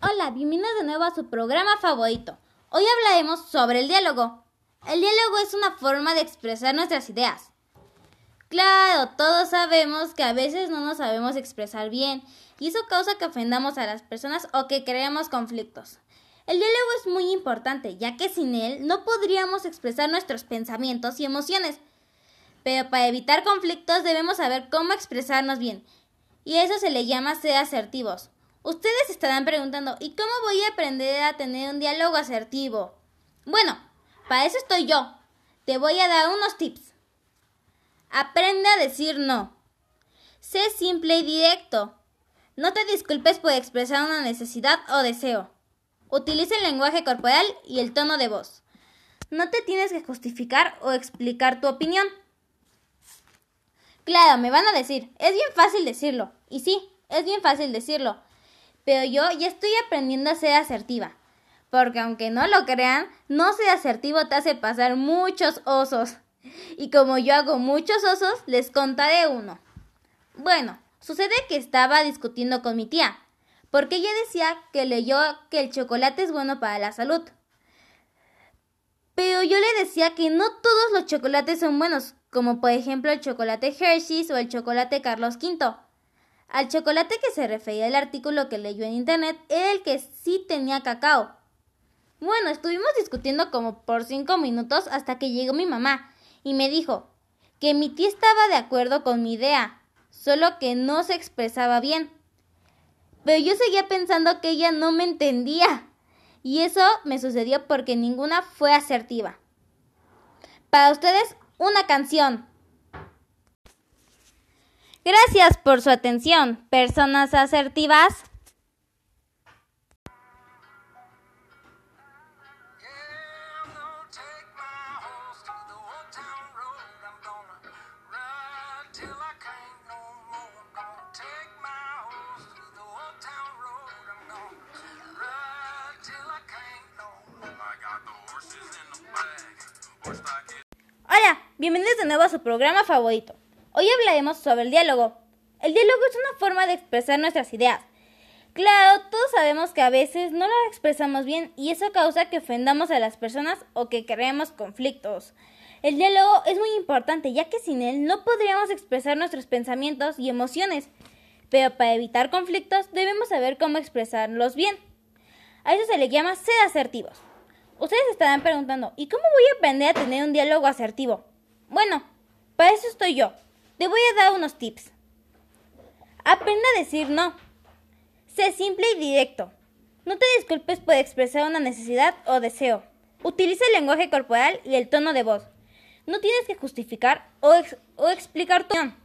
Hola, bienvenidos de nuevo a su programa favorito. Hoy hablaremos sobre el diálogo. El diálogo es una forma de expresar nuestras ideas. Claro, todos sabemos que a veces no nos sabemos expresar bien y eso causa que ofendamos a las personas o que creemos conflictos. El diálogo es muy importante, ya que sin él no podríamos expresar nuestros pensamientos y emociones. Pero para evitar conflictos debemos saber cómo expresarnos bien, y eso se le llama ser asertivos. Ustedes estarán preguntando, ¿y cómo voy a aprender a tener un diálogo asertivo? Bueno, para eso estoy yo. Te voy a dar unos tips. Aprende a decir no. Sé simple y directo. No te disculpes por expresar una necesidad o deseo. Utiliza el lenguaje corporal y el tono de voz. No te tienes que justificar o explicar tu opinión. Claro, me van a decir, es bien fácil decirlo. Y sí, es bien fácil decirlo pero yo ya estoy aprendiendo a ser asertiva. Porque aunque no lo crean, no ser asertivo te hace pasar muchos osos. Y como yo hago muchos osos, les contaré uno. Bueno, sucede que estaba discutiendo con mi tía, porque ella decía que leyó que el chocolate es bueno para la salud. Pero yo le decía que no todos los chocolates son buenos, como por ejemplo el chocolate Hershey's o el chocolate Carlos V. Al chocolate que se refería el artículo que leyó en internet era el que sí tenía cacao. Bueno, estuvimos discutiendo como por cinco minutos hasta que llegó mi mamá y me dijo que mi tía estaba de acuerdo con mi idea, solo que no se expresaba bien. Pero yo seguía pensando que ella no me entendía. Y eso me sucedió porque ninguna fue asertiva. Para ustedes, una canción. Gracias por su atención, personas asertivas. Hola, bienvenidos de nuevo a su programa favorito. Hoy hablaremos sobre el diálogo. El diálogo es una forma de expresar nuestras ideas. Claro, todos sabemos que a veces no lo expresamos bien y eso causa que ofendamos a las personas o que creemos conflictos. El diálogo es muy importante ya que sin él no podríamos expresar nuestros pensamientos y emociones. Pero para evitar conflictos debemos saber cómo expresarlos bien. A eso se le llama ser asertivos. Ustedes estarán preguntando, ¿y cómo voy a aprender a tener un diálogo asertivo? Bueno, para eso estoy yo. Te voy a dar unos tips. Aprende a decir no. Sé simple y directo. No te disculpes por expresar una necesidad o deseo. Utiliza el lenguaje corporal y el tono de voz. No tienes que justificar o, o explicar tu opinión.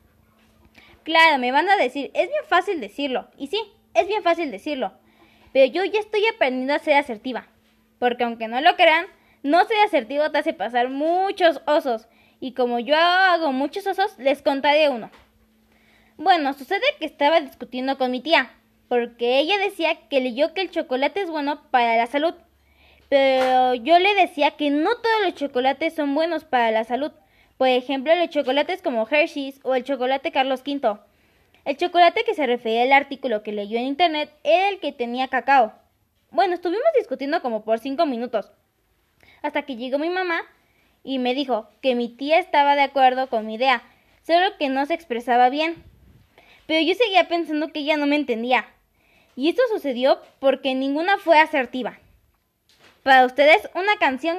Claro, me van a decir, es bien fácil decirlo. Y sí, es bien fácil decirlo. Pero yo ya estoy aprendiendo a ser asertiva. Porque aunque no lo crean, no ser asertivo te hace pasar muchos osos y como yo hago muchos osos, les contaré uno. Bueno, sucede que estaba discutiendo con mi tía, porque ella decía que leyó que el chocolate es bueno para la salud, pero yo le decía que no todos los chocolates son buenos para la salud. Por ejemplo, los chocolates como Hershey's o el chocolate Carlos V. El chocolate que se refería al artículo que leyó en internet era el que tenía cacao. Bueno, estuvimos discutiendo como por cinco minutos, hasta que llegó mi mamá y me dijo que mi tía estaba de acuerdo con mi idea, solo que no se expresaba bien. Pero yo seguía pensando que ella no me entendía. Y esto sucedió porque ninguna fue asertiva. Para ustedes, una canción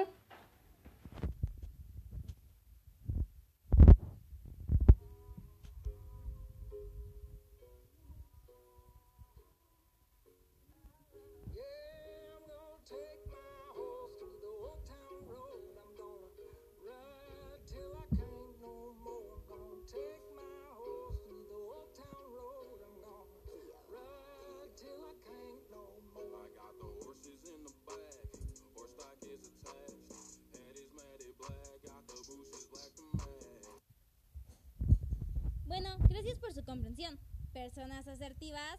gracias por su comprensión. Personas asertivas